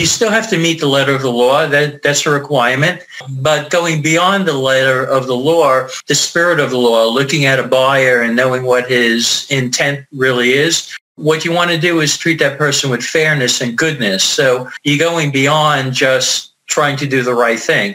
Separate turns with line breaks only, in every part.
you still have to meet the letter of the law. That that's a requirement. But going beyond the letter of the law, the spirit of the law, looking at a buyer and knowing what his intent really is, what you want to do is treat that person with fairness and goodness. So you're going beyond just trying to do the right thing.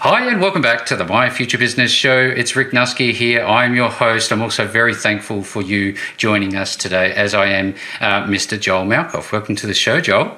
Hi, and welcome back to the My Future Business Show. It's Rick Nusky here. I'm your host. I'm also very thankful for you joining us today, as I am uh, Mr. Joel Malkoff. Welcome to the show, Joel.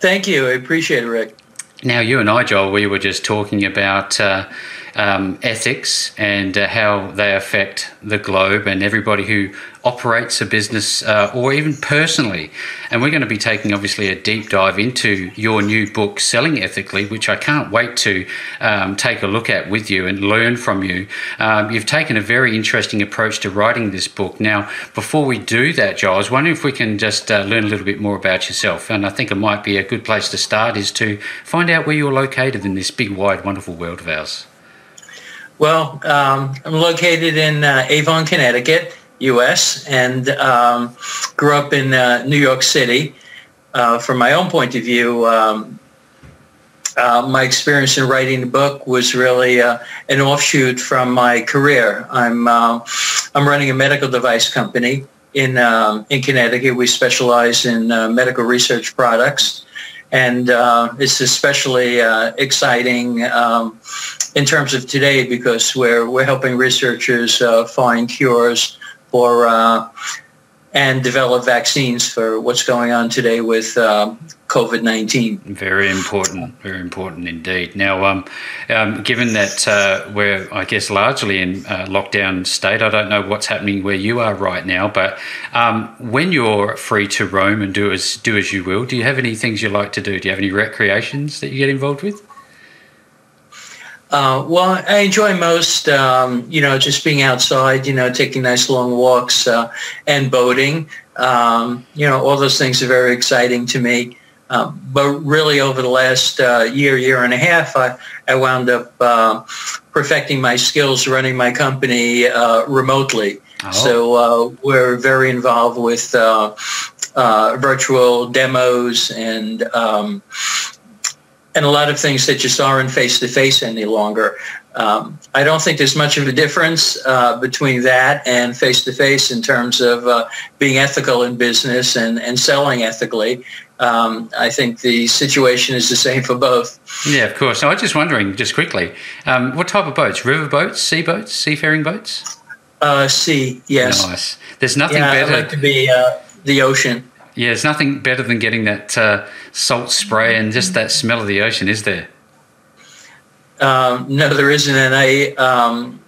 Thank you. I appreciate it, Rick.
Now, you and I, Joel, we were just talking about uh, um, ethics and uh, how they affect the globe and everybody who operates a business uh, or even personally. And we're going to be taking obviously a deep dive into your new book, Selling Ethically, which I can't wait to um, take a look at with you and learn from you. Um, you've taken a very interesting approach to writing this book. Now, before we do that, Joel, I was wondering if we can just uh, learn a little bit more about yourself. And I think it might be a good place to start is to find out where you're located in this big, wide, wonderful world of ours.
Well, um, I'm located in uh, Avon, Connecticut. U.S. and um, grew up in uh, New York City. Uh, from my own point of view, um, uh, my experience in writing the book was really uh, an offshoot from my career. I'm uh, I'm running a medical device company in um, in Connecticut. We specialize in uh, medical research products, and it's especially exciting. Um, in terms of today, because we're we're helping researchers find cures for uh, and develop vaccines for what's going on today with uh, COVID nineteen.
Very important, very important indeed. Now, um, um, given that uh, we're, I guess, largely in uh, lockdown state, I don't know what's happening where you are right now, but um, when you're free to roam and do as do as you will, do you have any things you like to do? Do you have any recreations that you get involved with?
Uh, well, I enjoy most, um, you know, just being outside, you know, taking nice long walks uh, and boating. Um, you know, all those things are very exciting to me. Um, but really over the last uh, year, year and a half, I, I wound up uh, perfecting my skills running my company uh, remotely. Oh. So uh, we're very involved with virtual demos and um, and a lot of things that just aren't face to face any longer. Um, I don't think there's much of a difference uh, between that and face to face in terms of uh, being ethical in business and, and selling ethically. Um, I think the situation is the same for both.
Yeah, of course. So I was just wondering, just quickly, um, what type of boats? River boats, sea boats, seafaring boats?
Uh, sea, yes.
Nice. There's nothing
yeah,
better.
I like to be uh, the ocean.
Yeah, there's nothing better than getting that uh, salt spray and just that smell of the ocean, is there?
Um, no, there isn't. And I, um,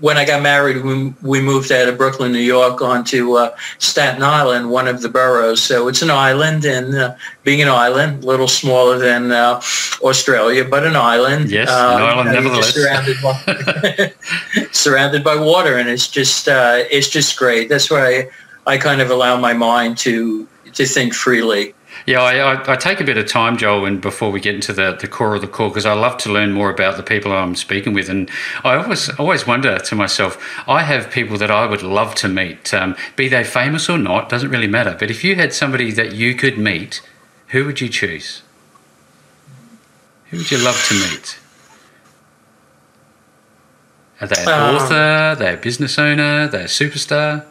when I got married, we, we moved out of Brooklyn, New York, onto uh, Staten Island, one of the boroughs. So it's an island, and uh, being an island, a little smaller than uh, Australia, but an island.
Yes, an um, island, you know, nevertheless.
Surrounded by, surrounded by water, and it's just uh, it's just great. That's why I, I kind of allow my mind to to think freely.
Yeah, I, I, I, take a bit of time, Joel, and before we get into the, the core of the call, because I love to learn more about the people I'm speaking with, and I always always wonder to myself, I have people that I would love to meet, um, be they famous or not, doesn't really matter. But if you had somebody that you could meet, who would you choose? Who would you love to meet? Are they an um, author? Are they a business owner? Are they a superstar?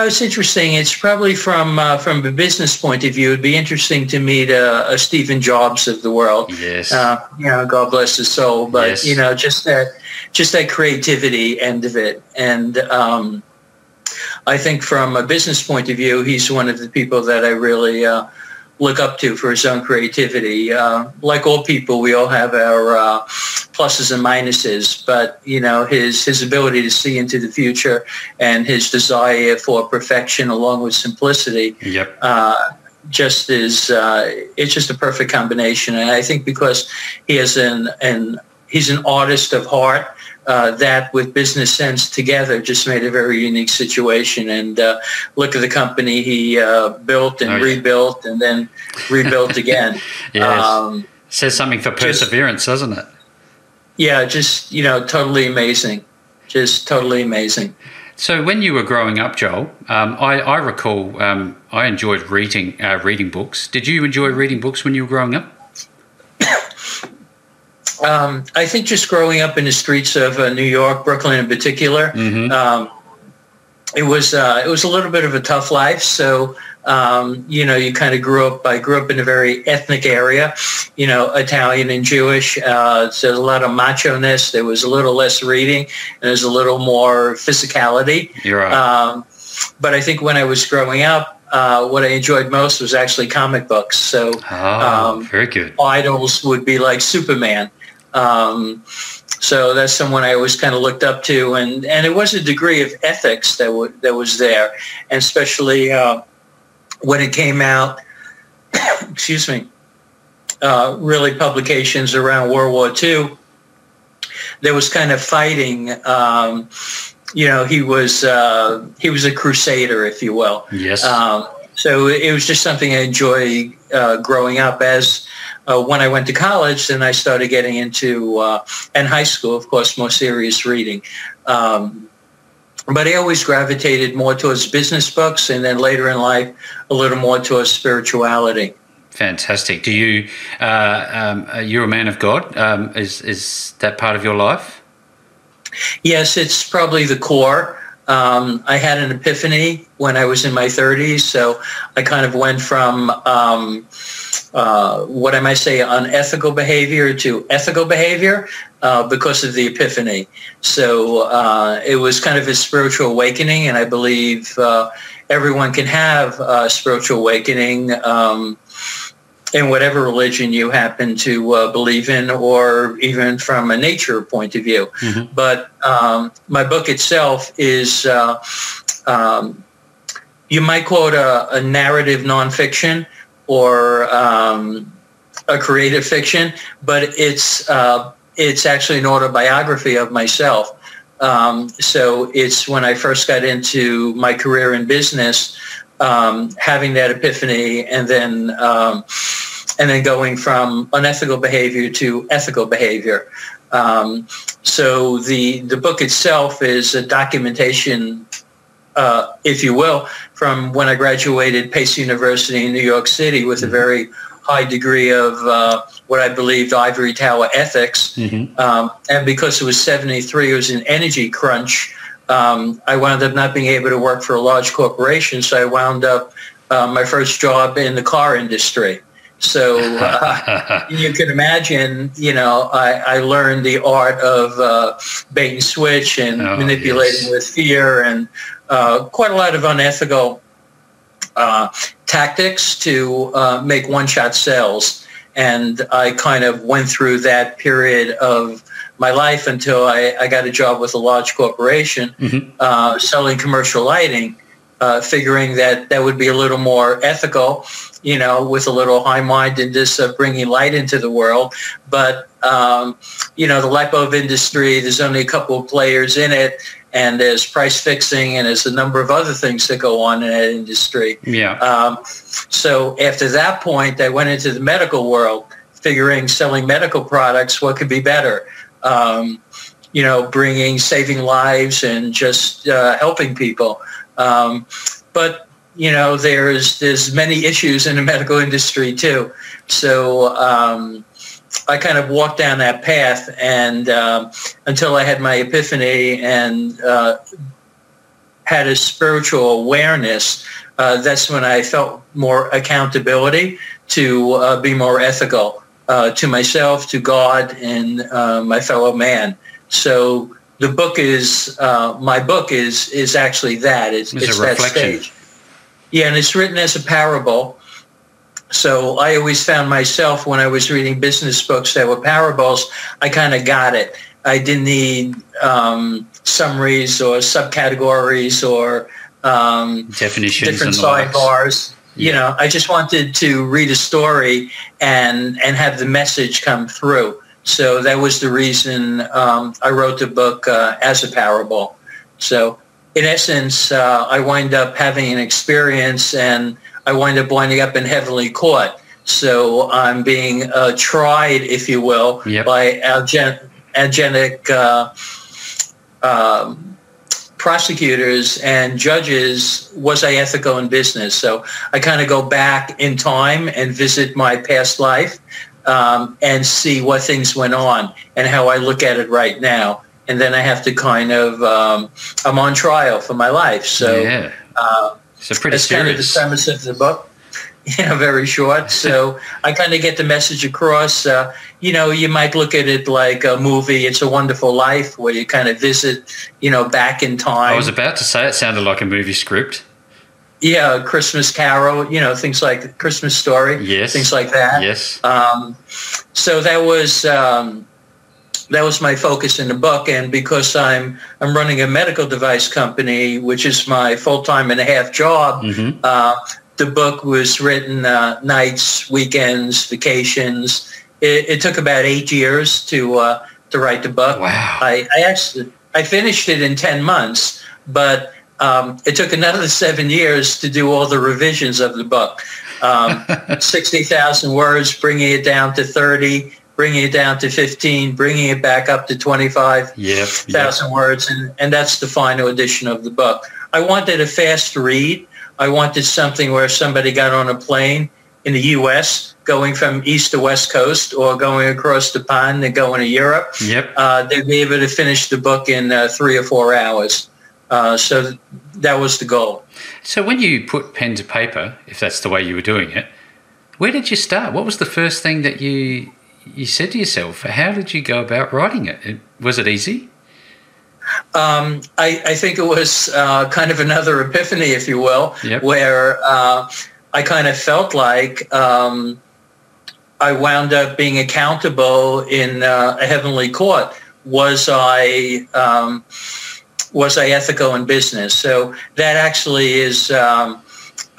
Oh, it's interesting. It's probably from uh, from a business point of view. It'd be interesting to meet uh, a Stephen Jobs of the world.
Yes.
Uh, you know, God bless his soul, but yes. you know, just that just that creativity end of it, and um, I think from a business point of view, he's one of the people that I really uh, look up to for his own creativity. Uh, like all people, we all have our uh, pluses and minuses, but you know his his ability to see into the future and his desire for perfection along with simplicity.
Yep.
Uh, just is uh, it's just a perfect combination, and I think because he has an an he's an artist of heart. Uh, that with business sense together just made a very unique situation. And uh, look at the company he uh, built and oh, yeah. rebuilt and then rebuilt again.
yes. Um, Says something for perseverance, just, doesn't it?
Yeah, just, you know, totally amazing. Just totally amazing.
So when you were growing up, Joel, um, I, I, recall um, I enjoyed reading uh, reading books. Did you enjoy reading books when you were growing up?
Um, I think just growing up in the streets of uh, New York, Brooklyn in particular, mm-hmm. um, it was uh, it was a little bit of a tough life. So um, you know, you kind of grew up. I grew up in a very ethnic area, you know, Italian and Jewish. Uh, so there's a lot of macho ness. There was a little less reading, and there's a little more physicality.
You're right. Um,
but I think when I was growing up, uh, what I enjoyed most was actually comic books. So,
oh, um, very good.
Idols would be like Superman. Um, so that's someone I always kind of looked up to, and, and it was a degree of ethics that w- that was there, and especially uh, when it came out. excuse me. Uh, really, publications around World War II. There was kind of fighting. Um, you know, he was uh, he was a crusader, if you will.
Yes. Um,
so it was just something I enjoyed uh, growing up as uh, when I went to college, then I started getting into, uh, and high school, of course, more serious reading. Um, but I always gravitated more towards business books, and then later in life, a little more towards spirituality.
Fantastic. Do you? Uh, um, you're a man of God. Um, is is that part of your life?
Yes, it's probably the core. Um, I had an epiphany when I was in my 30s, so I kind of went from um, uh, what I might say unethical behavior to ethical behavior uh, because of the epiphany. So uh, it was kind of a spiritual awakening, and I believe uh, everyone can have a spiritual awakening. Um, in whatever religion you happen to uh, believe in, or even from a nature point of view. Mm-hmm. But um, my book itself is, uh, um, you might call it a, a narrative nonfiction or um, a creative fiction, but it's uh, it's actually an autobiography of myself. Um, so it's when I first got into my career in business um, having that epiphany and then um, and then going from unethical behavior to ethical behavior. Um, so the the book itself is a documentation, uh, if you will, from when I graduated Pace University in New York City with a mm-hmm. very high degree of uh, what I believed ivory tower ethics. Mm-hmm. Um, and because it was 73, it was an energy crunch um, I wound up not being able to work for a large corporation, so I wound up uh, my first job in the car industry. So uh, you can imagine, you know, I, I learned the art of uh, bait and switch and oh, manipulating yes. with fear and uh, quite a lot of unethical uh, tactics to uh, make one-shot sales. And I kind of went through that period of my life until I, I got a job with a large corporation mm-hmm. uh, selling commercial lighting, uh, figuring that that would be a little more ethical, you know, with a little high-mindedness of bringing light into the world. But, um, you know, the light bulb industry, there's only a couple of players in it, and there's price fixing and there's a number of other things that go on in that industry.
Yeah. Um,
so after that point, I went into the medical world, figuring selling medical products, what could be better? um, you know, bringing, saving lives and just uh, helping people. Um, but you know, there's there's many issues in the medical industry too. So um, I kind of walked down that path, and uh, until I had my epiphany and uh, had a spiritual awareness, uh, that's when I felt more accountability to uh, be more ethical uh, to myself, to God, and uh, my fellow man. So the book is uh, my book is is actually that. It's, it's, it's that stage. Yeah, and it's written as a parable. So I always found myself when I was reading business books that were parables, I kind of got it. I didn't need um, summaries or subcategories or um,
definitions,
different sidebars you know i just wanted to read a story and and have the message come through So that was the reason um, I wrote the book uh, as a parable. So in essence, uh, I wind up having an experience and I wind up winding up in heavenly court. So I'm being uh, tried, if you will,
Yep.
by angelic uh, um, prosecutors and judges. Was I ethical in business? So I kind of go back in time and visit my past life um, and see what things went on and how I look at it right now. And then I have to kind of, um, I'm on trial for my life. So
yeah.
uh,
So pretty
that's kind of the
serious.
premise of the book. Yeah, very short. So I kind of get the message across. Uh, you know, you might look at it like a movie, It's a Wonderful Life, where you kind of visit, you know, back in time.
I was about to say it sounded like a movie script.
yeah, Christmas Carol, you know, things like Christmas Story,
Yes.
things like that.
Yes.
Um, so that was um, that was my focus in the book, and because I'm I'm running a medical device company, which is my full time and a half job.
hmm
Uh, the book was written uh, nights, weekends, vacations. It, it took about eight years to uh, to write the book.
Wow.
I, I actually I finished it in ten months, but um, it took another seven years to do all the revisions of the book. Um, Sixty thousand words, bringing it down to thirty, bringing it down to fifteen, bringing it back up to twenty-five
Yep. yep.
thousand words, and, and that's the final edition of the book. I wanted a fast read. I wanted something where somebody got on a plane in the U.S. going from east to west coast, or going across the pond and going to Europe.
Yep.
Uh, they'd be able to finish the book in uh, three or four hours. Uh, so that was the goal.
So when you put pen to paper, if that's the way you were doing it, where did you start? What was the first thing that you you said to yourself? How did you go about writing it? It- Was it easy?
Um, I, I think it was uh, kind of another epiphany, if you will,
Yep.
where uh, I kind of felt like um, I wound up being accountable in uh, a heavenly court. Was I um, was I ethical in business? So that actually is. Um,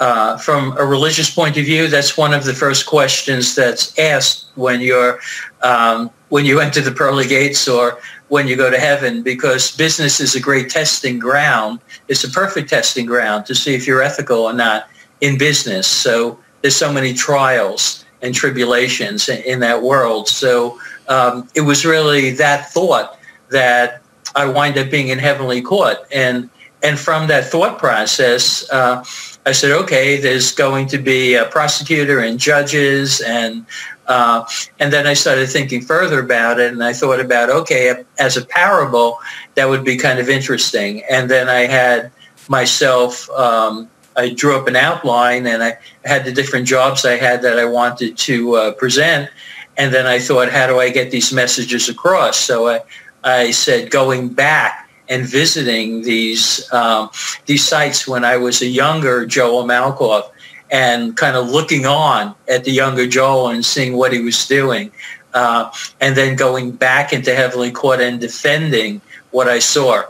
uh, from a religious point of view, that's one of the first questions that's asked when you're um, when you enter the pearly gates or when you go to heaven, because business is a great testing ground. It's a perfect testing ground to see if you're ethical or not in business. So there's so many trials and tribulations in, in that world. So um, it was really that thought that I wind up being in heavenly court, and and from that thought process. Uh, I said, okay, there's going to be a prosecutor and judges, and uh, and then I started thinking further about it, and I thought about, okay, as a parable, that would be kind of interesting. And then I had myself, um, I drew up an outline, and I had the different jobs I had that I wanted to uh, present, and then I thought, how do I get these messages across? So I, I said, going back and visiting these um, these sites when I was a younger Joel Malkoff and kind of looking on at the younger Joel and seeing what he was doing. Uh, and then going back into Heavenly Court and defending what I saw.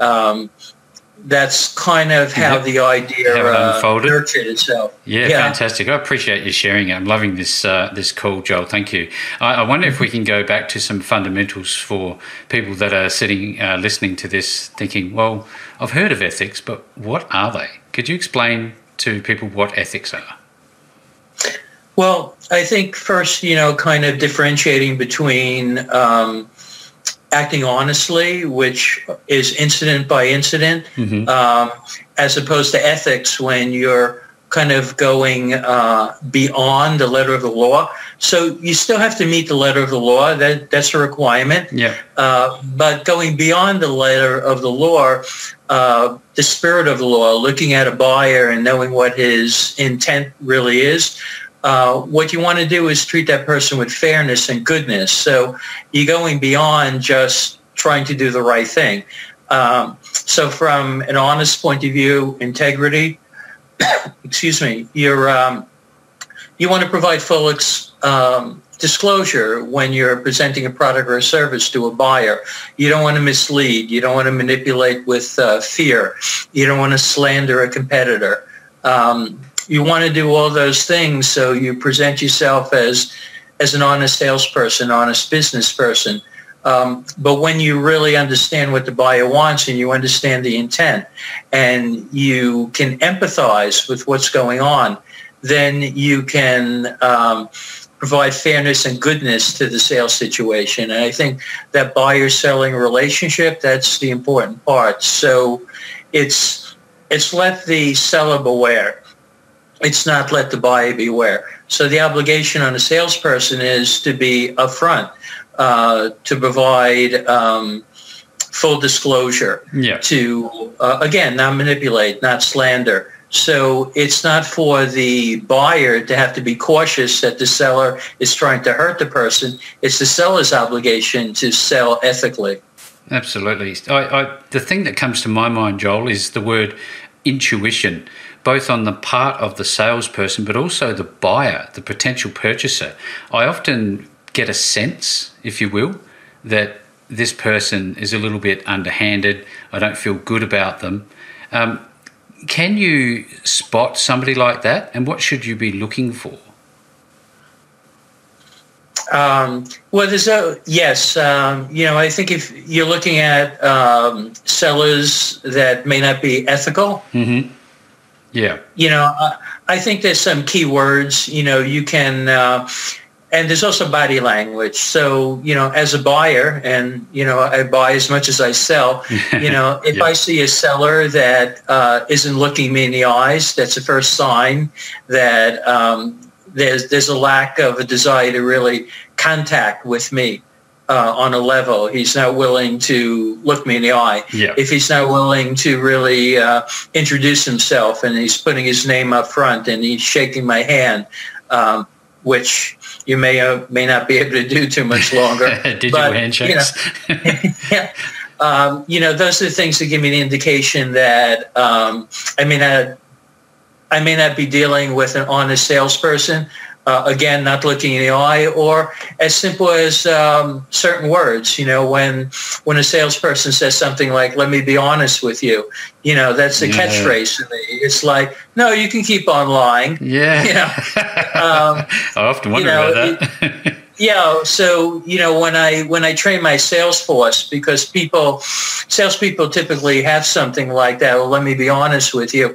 Um, that's kind of how
Yep.
the idea
How it
uh,
unfolded.
nurtured itself.
Yeah,
Yeah.
fantastic. I appreciate you sharing it. I'm loving this uh, this call, Joel. Thank you. I, I wonder if we can go back to some fundamentals for people that are sitting uh, listening to this, thinking, "Well, I've heard of ethics, but what are they?" Could you explain to people what ethics are?
Well, I think first, you know, kind of differentiating between um, acting honestly, which is incident by incident,
Mhm.
um, as opposed to ethics when you're kind of going uh, beyond the letter of the law. So you still have to meet the letter of the law. That that's a requirement.
Yeah.
Uh, but going beyond the letter of the law, uh, the spirit of the law, looking at a buyer and knowing what his intent really is, uh, what you want to do is treat that person with fairness and goodness. So you're going beyond just trying to do the right thing. Um, so from an honest point of view, integrity, excuse me, you're um, you want to provide full ex, um, disclosure when you're presenting a product or a service to a buyer. You don't want to mislead. You don't want to manipulate with uh, fear. You don't want to slander a competitor. Um, you want to do all those things so you present yourself as as an honest salesperson, honest business person. Um, but when you really understand what the buyer wants and you understand the intent and you can empathize with what's going on, then you can um, provide fairness and goodness to the sales situation. And I think that buyer-selling relationship, that's the important part. So it's, it's let the seller beware. It's not let the buyer beware. So the obligation on a salesperson is to be upfront, uh, to provide um, full disclosure,
yeah.
to, uh, again, not manipulate, not slander. So it's not for the buyer to have to be cautious that the seller is trying to hurt the person. It's the seller's obligation to sell ethically.
Absolutely. I, I, the thing that comes to my mind, Joel, is the word intuition, both on the part of the salesperson, but also the buyer, the potential purchaser. I often get a sense, if you will, that this person is a little bit underhanded. I don't feel good about them. Um, can you spot somebody like that, and what should you be looking for?
Um, well, there's a yes. Um, you know, I think if you're looking at um, sellers that may not be ethical,
mm-hmm. Yeah,
you know, I, I, think there's some key words. You know, you can. Uh, and there's also body language. So, you know, as a buyer, and, you know, I buy as much as I sell, you know, if yeah. I see a seller that uh, not looking me in the eyes, that's the first sign that um, there's, there's a lack of a desire to really contact with me. Uh, on a level, he's not willing to look me in the eye.
Yeah.
If he's not willing to really uh, introduce himself, and he's putting his name up front, and he's shaking my hand, um, which you may uh, may not be able to do too much longer.
Digital but, handshakes.
You know, yeah. Um, you know, those are the things that give me the indication that um, I may not I may not be dealing with an honest salesperson. Uh, again, not looking in the eye, or as simple as um, certain words. You know, when when a salesperson says something like, "Let me be honest with you," you know, that's a yeah. catchphrase to me. It's like, "No, you can keep on lying."
Yeah.
You know,
um, I often wonder you know, about that.
yeah. So you know, when I when I train my sales force, because people, salespeople typically have something like that. Well, let me be honest with you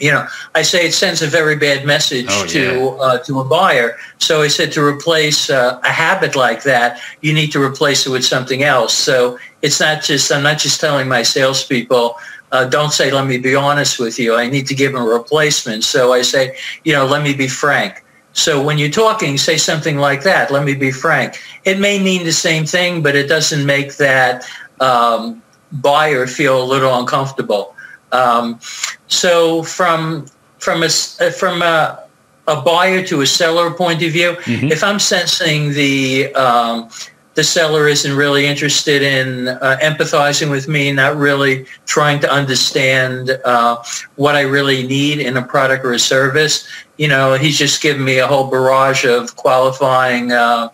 you know, I say it sends a very bad message oh, to yeah. uh, to a buyer. So I said to replace uh, a habit like that, you need to replace it with something else. So it's not just I'm not just telling my salespeople. Uh, don't say, let me be honest with you. I need to give them a replacement. So I say, you know, let me be frank. So when you're talking, say something like that. Let me be frank. It may mean the same thing, but it doesn't make that um, buyer feel a little uncomfortable. Um, so from from a uh, from a, a buyer to a seller point of view, mm-hmm. if I'm sensing the um, the seller isn't really interested in uh, empathizing with me, not really trying to understand uh, what I really need in a product or a service. You know, he's just giving me a whole barrage of qualifying uh,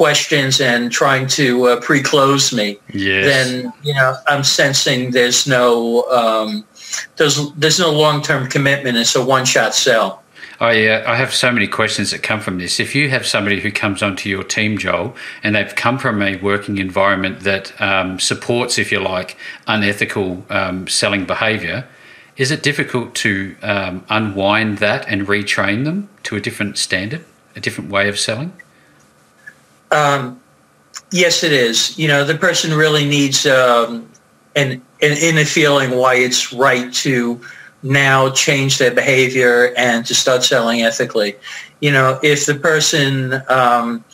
questions and trying to uh, pre-close me.
Yes.
Then you know, I'm sensing there's no um, there's there's no long-term commitment. It's a one-shot sell.
I, uh, I have so many questions that come from this. If you have somebody who comes onto your team, Joel, and they've come from a working environment that um, supports, if you like, unethical um, selling behavior, is it difficult to um, unwind that and retrain them to a different standard, a different way of selling?
Um, yes, it is. You know, the person really needs um, an, an inner feeling why it's right to now change their behavior and to start selling ethically. You know, if the person um,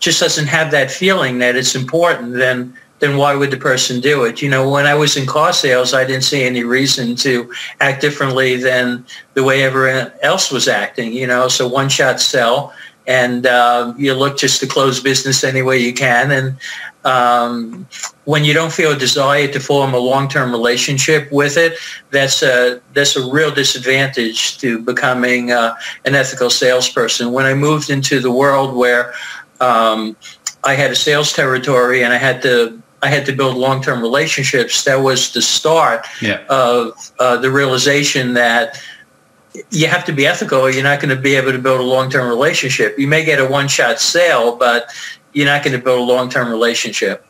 just doesn't have that feeling that it's important, then then why would the person do it? You know, when I was in car sales, I didn't see any reason to act differently than the way everyone else was acting. You know, so one shot sell, and uh, you look just to close business any way you can, and um, when you don't feel a desire to form a long-term relationship with it, that's a that's a real disadvantage to becoming uh, an ethical salesperson. When I moved into the world where um, I had a sales territory and I had to I had to build long-term relationships, that was the start
yeah.
of uh, the realization that you have to be ethical or you're not going to be able to build a long-term relationship. You may get a one-shot sale, but you're not going to build a long-term relationship.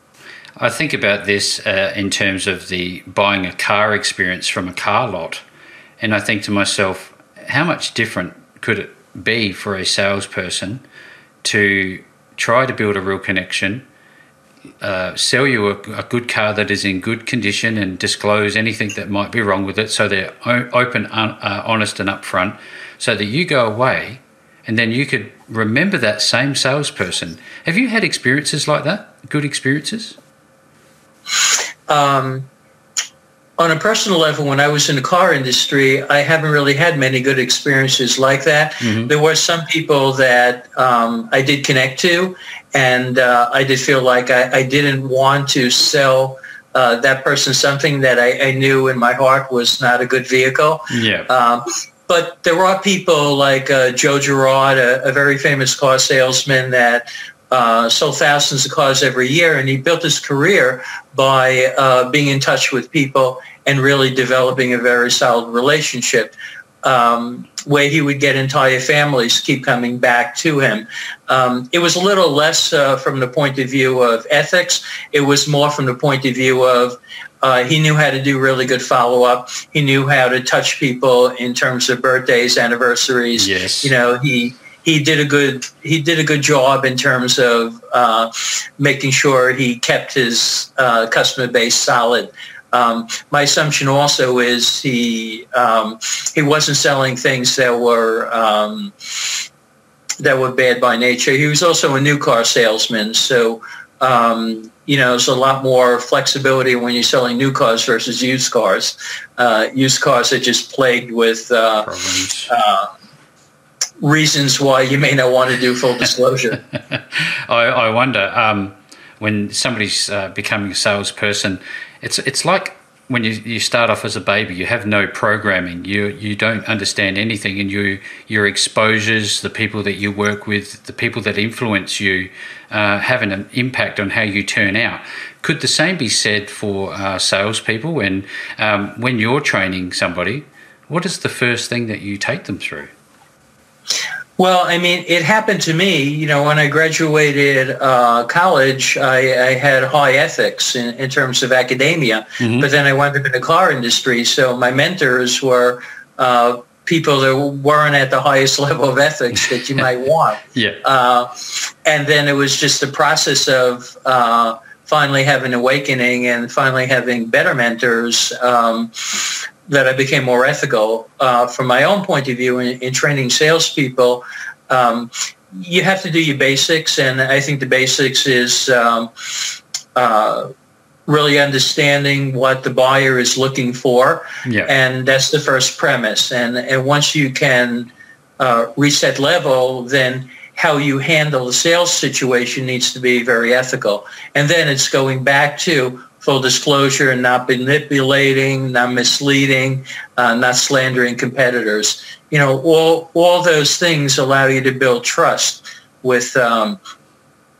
I think about this uh, in terms of the buying a car experience from a car lot. And I think to myself, how much different could it be for a salesperson to try to build a real connection, uh, sell you a, a, good car that is in good condition and disclose anything that might be wrong with it so they're open, uh, honest, and upfront so that you go away and then you could remember that same salesperson. Have you had experiences like that? Good experiences?
Um, on a personal level, when I was in the car industry, I haven't really had many good experiences like that. Mm-hmm. There were some people that um, I did connect to, and uh, I did feel like I, I didn't want to sell uh, that person something that I, I, knew in my heart was not a good vehicle.
Yeah. Um,
but there are people like uh, Joe Girard, a, a, very famous car salesman that uh, sold thousands of cars every year, and he built his career by uh, being in touch with people and really developing a very solid relationship. Um, where he would get entire families keep coming back to him. Um, it was a little less uh, from the point of view of ethics. It was more from the point of view of uh, he knew how to do really good follow-up. He knew how to touch people in terms of birthdays, anniversaries.
Yes.
You know, he he did a good he did a good job in terms of uh, making sure he kept his uh, customer base solid. Um, my assumption also is he um, he wasn't selling things that were um, that were bad by nature. He was also a new car salesman, so um, you know there's a lot more flexibility when you're selling new cars versus used cars. Uh, used cars are just plagued with uh, uh, reasons why you may not want to do full disclosure.
I, I, wonder um, when somebody's uh, becoming a salesperson it's it's like when you, you start off as a baby, you have no programming. You you don't understand anything, and you your exposures, the people that you work with, the people that influence you, uh, have an impact on how you turn out. Could the same be said for uh, salespeople? When um, when you're training somebody, what is the first thing that you take them through?
Well, I mean, it happened to me. You know, when I graduated uh, college, I, I, had high ethics in, in terms of academia, mm-hmm. but then I wound up in the car industry. So my mentors were uh, people that weren't at the highest level of ethics that you might want.
yeah. Uh,
and then it was just the process of uh, finally having awakening and finally having better mentors. Um, that I became more ethical. Uh, from my own point of view, in, in training salespeople, um, you have to do your basics, and I think the basics is um, uh, really understanding what the buyer is looking for,
yeah.
and that's the first premise. And and once you can uh, reach that level, then how you handle the sales situation needs to be very ethical. And then it's going back to full disclosure and not manipulating, not misleading, uh, not slandering competitors. You know, all all those things allow you to build trust with um,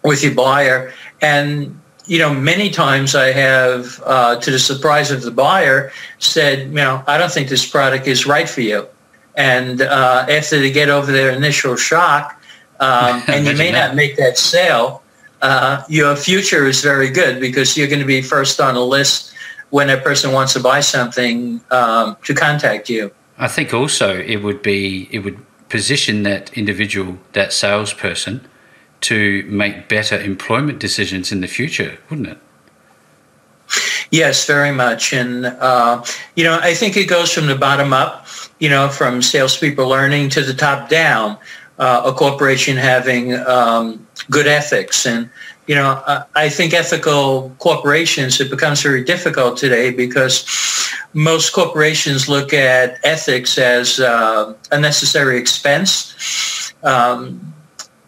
with your buyer. And you know, many times I have, uh, to the surprise of the buyer, said, you know, I don't think this product is right for you. And uh, after they get over their initial shock, um, and you may not make that sale, uh, your future is very good because you're going to be first on a list when a person wants to buy something um, to contact you.
I think also it would be it would position that individual, that salesperson, to make better employment decisions in the future, wouldn't it?
Yes, very much. And, uh, you know, I think it goes from the bottom up, you know, from salespeople learning to the top down uh, a corporation having um, good ethics. And, you know, uh, I think ethical corporations, it becomes very difficult today because most corporations look at ethics as uh, a necessary expense. Um,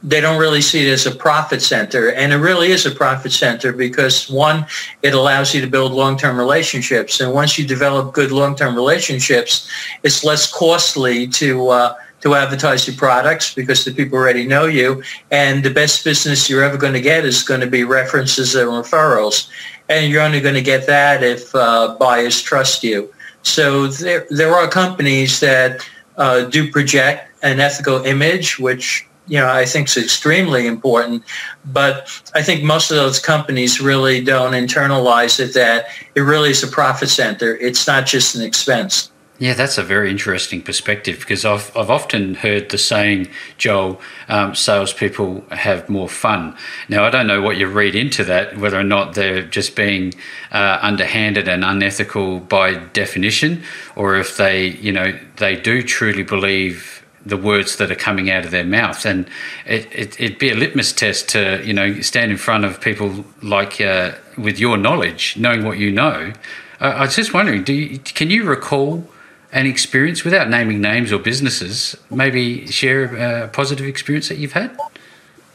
they don't really see it as a profit center. And it really is a profit center because one, it allows you to build long-term relationships. And once you develop good long-term relationships, it's less costly to uh, to advertise your products because the people already know you. And the best business you're ever going to get is going to be references and referrals. And you're only going to get that if uh, buyers trust you. So there, there are companies that uh, do project an ethical image, which you know I think is extremely important. But I think most of those companies really don't internalize it that it really is a profit center. It's not just an expense.
Yeah, that's a very interesting perspective because I've, I've often heard the saying, Joel, um, salespeople have more fun. Now, I don't know what you read into that, whether or not they're just being uh, underhanded and unethical by definition, or if they, you know, they do truly believe the words that are coming out of their mouth. And it, it, would be a litmus test to, you know, stand in front of people like uh, with your knowledge, knowing what you know. I was just wondering, do you, can you recall an experience without naming names or businesses, maybe share a positive experience that you've had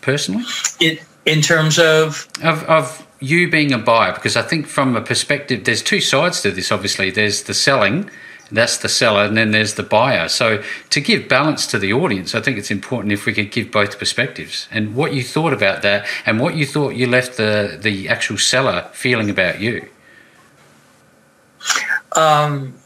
personally?
In, in terms of?
of? Of you being a buyer, because I think from a perspective, there's two sides to this, obviously. There's the selling, that's the seller, and then there's the buyer. So to give balance to the audience, I think it's important if we could give both perspectives and what you thought about that and what you thought you left the, the actual seller feeling about you.
Um,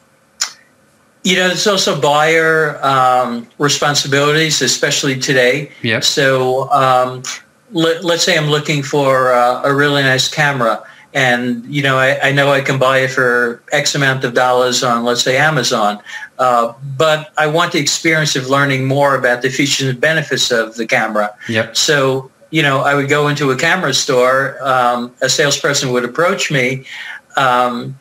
you know, there's also buyer um, responsibilities, especially today.
Yeah.
So um, let, us say I'm looking for uh, a really nice camera, and you know, I, I, know I can buy it for X amount of dollars on, let's say, Amazon. Uh, but I want the experience of learning more about the features and benefits of the camera.
Yep.
So you know, I would go into a camera store. Um, a salesperson would approach me. Um,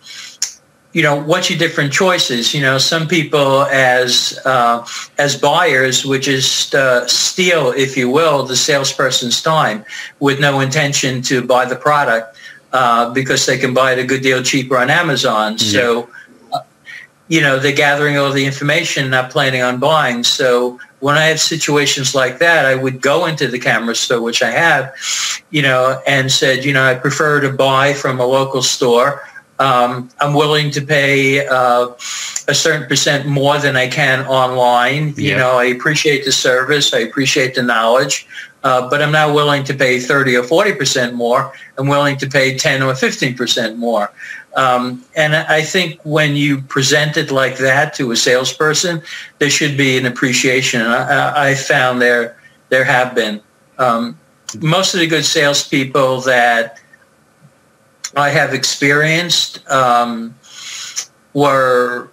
you know, what's your different choices? You know, some people as uh, as buyers would just uh, steal, if you will, the salesperson's time with no intention to buy the product uh, because they can buy it a good deal cheaper on Amazon. So, uh, you know, they're gathering all the information, not planning on buying. So when I have situations like that, I would go into the camera store, which I have, you know, and said, you know, I prefer to buy from a local store um, I'm willing to pay uh, a certain percent more than I can online. You know, I appreciate the service. I appreciate the knowledge. Uh, but I'm not willing to pay 30 or 40 percent more. I'm willing to pay 10 or 15 percent more. Um, and I think when you present it like that to a salesperson, there should be an appreciation. I, I found there there have been um, most of the good salespeople that I have experienced um, were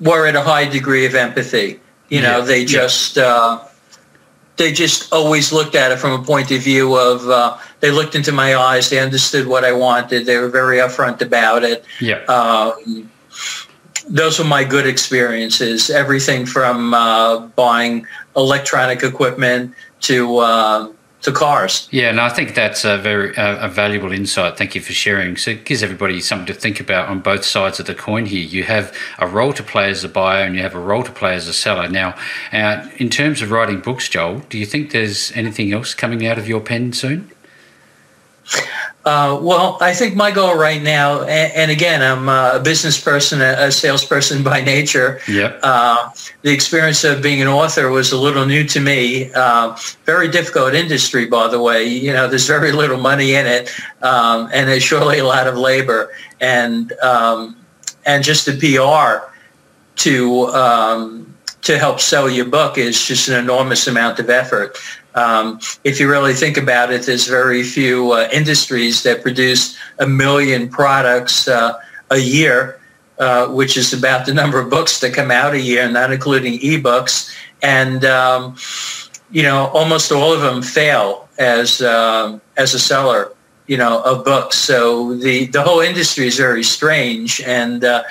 were at a high degree of empathy. You know, yeah. they just uh, they just always looked at it from a point of view of uh, they looked into my eyes, they understood what I wanted, they were very upfront about it.
Yeah.
Um, those were my good experiences. Everything from uh, buying electronic equipment to uh, to cars.
Yeah, and I think that's a very uh, a valuable insight. Thank you for sharing. So it gives everybody something to think about on both sides of the coin here. You have a role to play as a buyer and you have a role to play as a seller. Now, uh, in terms of writing books, Joel, do you think there's anything else coming out of your pen soon?
Uh, well, I think my goal right now, and, and again, I'm a business person, a, a salesperson by nature.
Yeah.
Uh, the experience of being an author was a little new to me. Uh, very difficult industry, by the way. You know, there's very little money in it, um, and there's surely a lot of labor, and um, and just the PR to um, to help sell your book is just an enormous amount of effort. Um, if you really think about it, there's very few uh, industries that produce a million products uh, a year, uh, which is about the number of books that come out a year, not including ebooks. And um, you know, almost all of them fail as um, as a seller, you know, of books. So the the whole industry is very strange. And uh,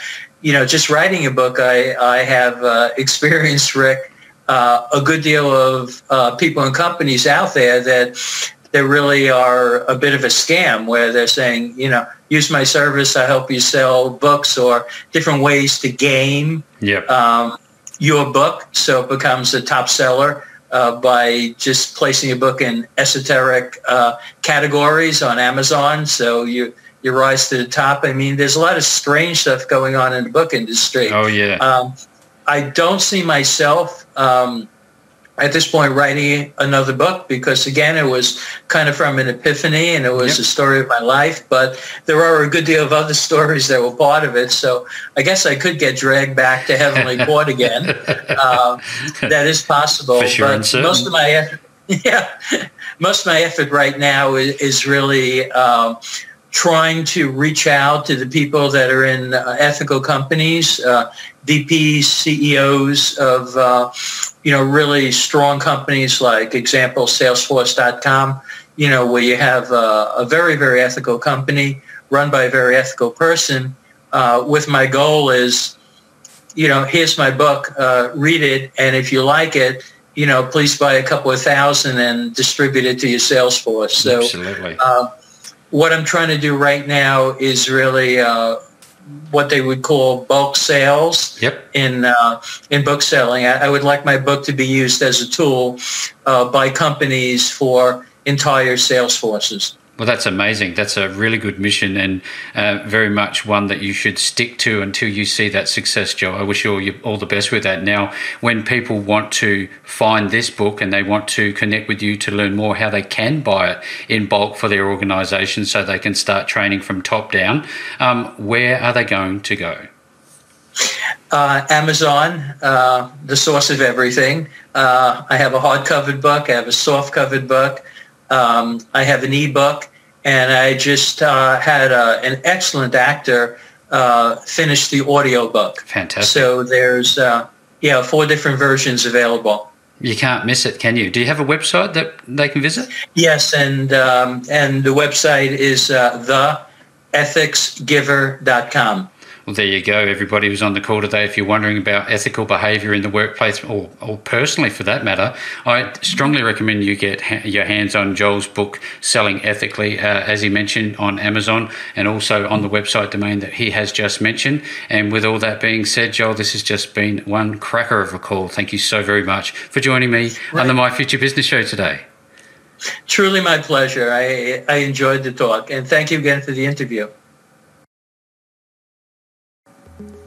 you know, just writing a book, I I have uh, experienced, Rick uh, a good deal of uh, people and companies out there that there really are a bit of a scam where they're saying, you know, use my service, I help you sell books or different ways to game
yep.
um, your book so it becomes a top seller. Uh, by just placing a book in esoteric uh, categories on Amazon, so you you rise to the top. I mean, there's a lot of strange stuff going on in the book industry.
Oh yeah.
Um, I don't see myself um, at this point writing another book because again it was kind of from an epiphany and it was yep. a story of my life but there are a good deal of other stories that were part of it. So i guess i could get dragged back to heavenly court again. Uh, that is possible
sure
but most of my effort, yeah most of my effort right now is, is really um, trying to reach out to the people that are in uh, ethical companies, uh, VPs, CEOs of, uh, you know, really strong companies like example, Salesforce.com, you know, where you have a, a very, very ethical company run by a very ethical person uh, with my goal is, you know, here's my book, uh, read it, and if you like it, you know, please buy a couple of thousand and distribute it to your sales force. So,
Absolutely. Uh,
what I'm trying to do right now is really uh, what they would call bulk sales
yep.
in uh, in book selling. I, I, would like my book to be used as a tool uh, by companies for entire sales forces.
Well, that's amazing. That's a really good mission and uh, very much one that you should stick to until you see that success, Joe. I wish you all, you all the best with that. Now, when people want to find this book and they want to connect with you to learn more how they can buy it in bulk for their organization so they can start training from top down, um, where are they going to go?
Uh, Amazon, uh, the source of everything. Uh, I have a hard-covered book. I have a soft-covered book. Um, I have an ebook and I just uh, had uh, an excellent actor uh, finish the audio book.
Fantastic.
So there's uh, yeah four different versions available.
You can't miss it, can you? Do you have a website that they can visit?
Yes, and um, and the website is uh, theethicsgiver.com.
Well, there you go, everybody who's on the call today. If you're wondering about ethical behaviour in the workplace, or, or personally for that matter, I strongly recommend you get ha- your hands on Joel's book, Selling Ethically, uh, as he mentioned on Amazon and also on the website domain that he has just mentioned. And with all that being said, Joel, this has just been one cracker of a call. Thank you so very much for joining me right. on the My Future Business Show today.
Truly my pleasure. I, I enjoyed the talk. And thank you again for the interview.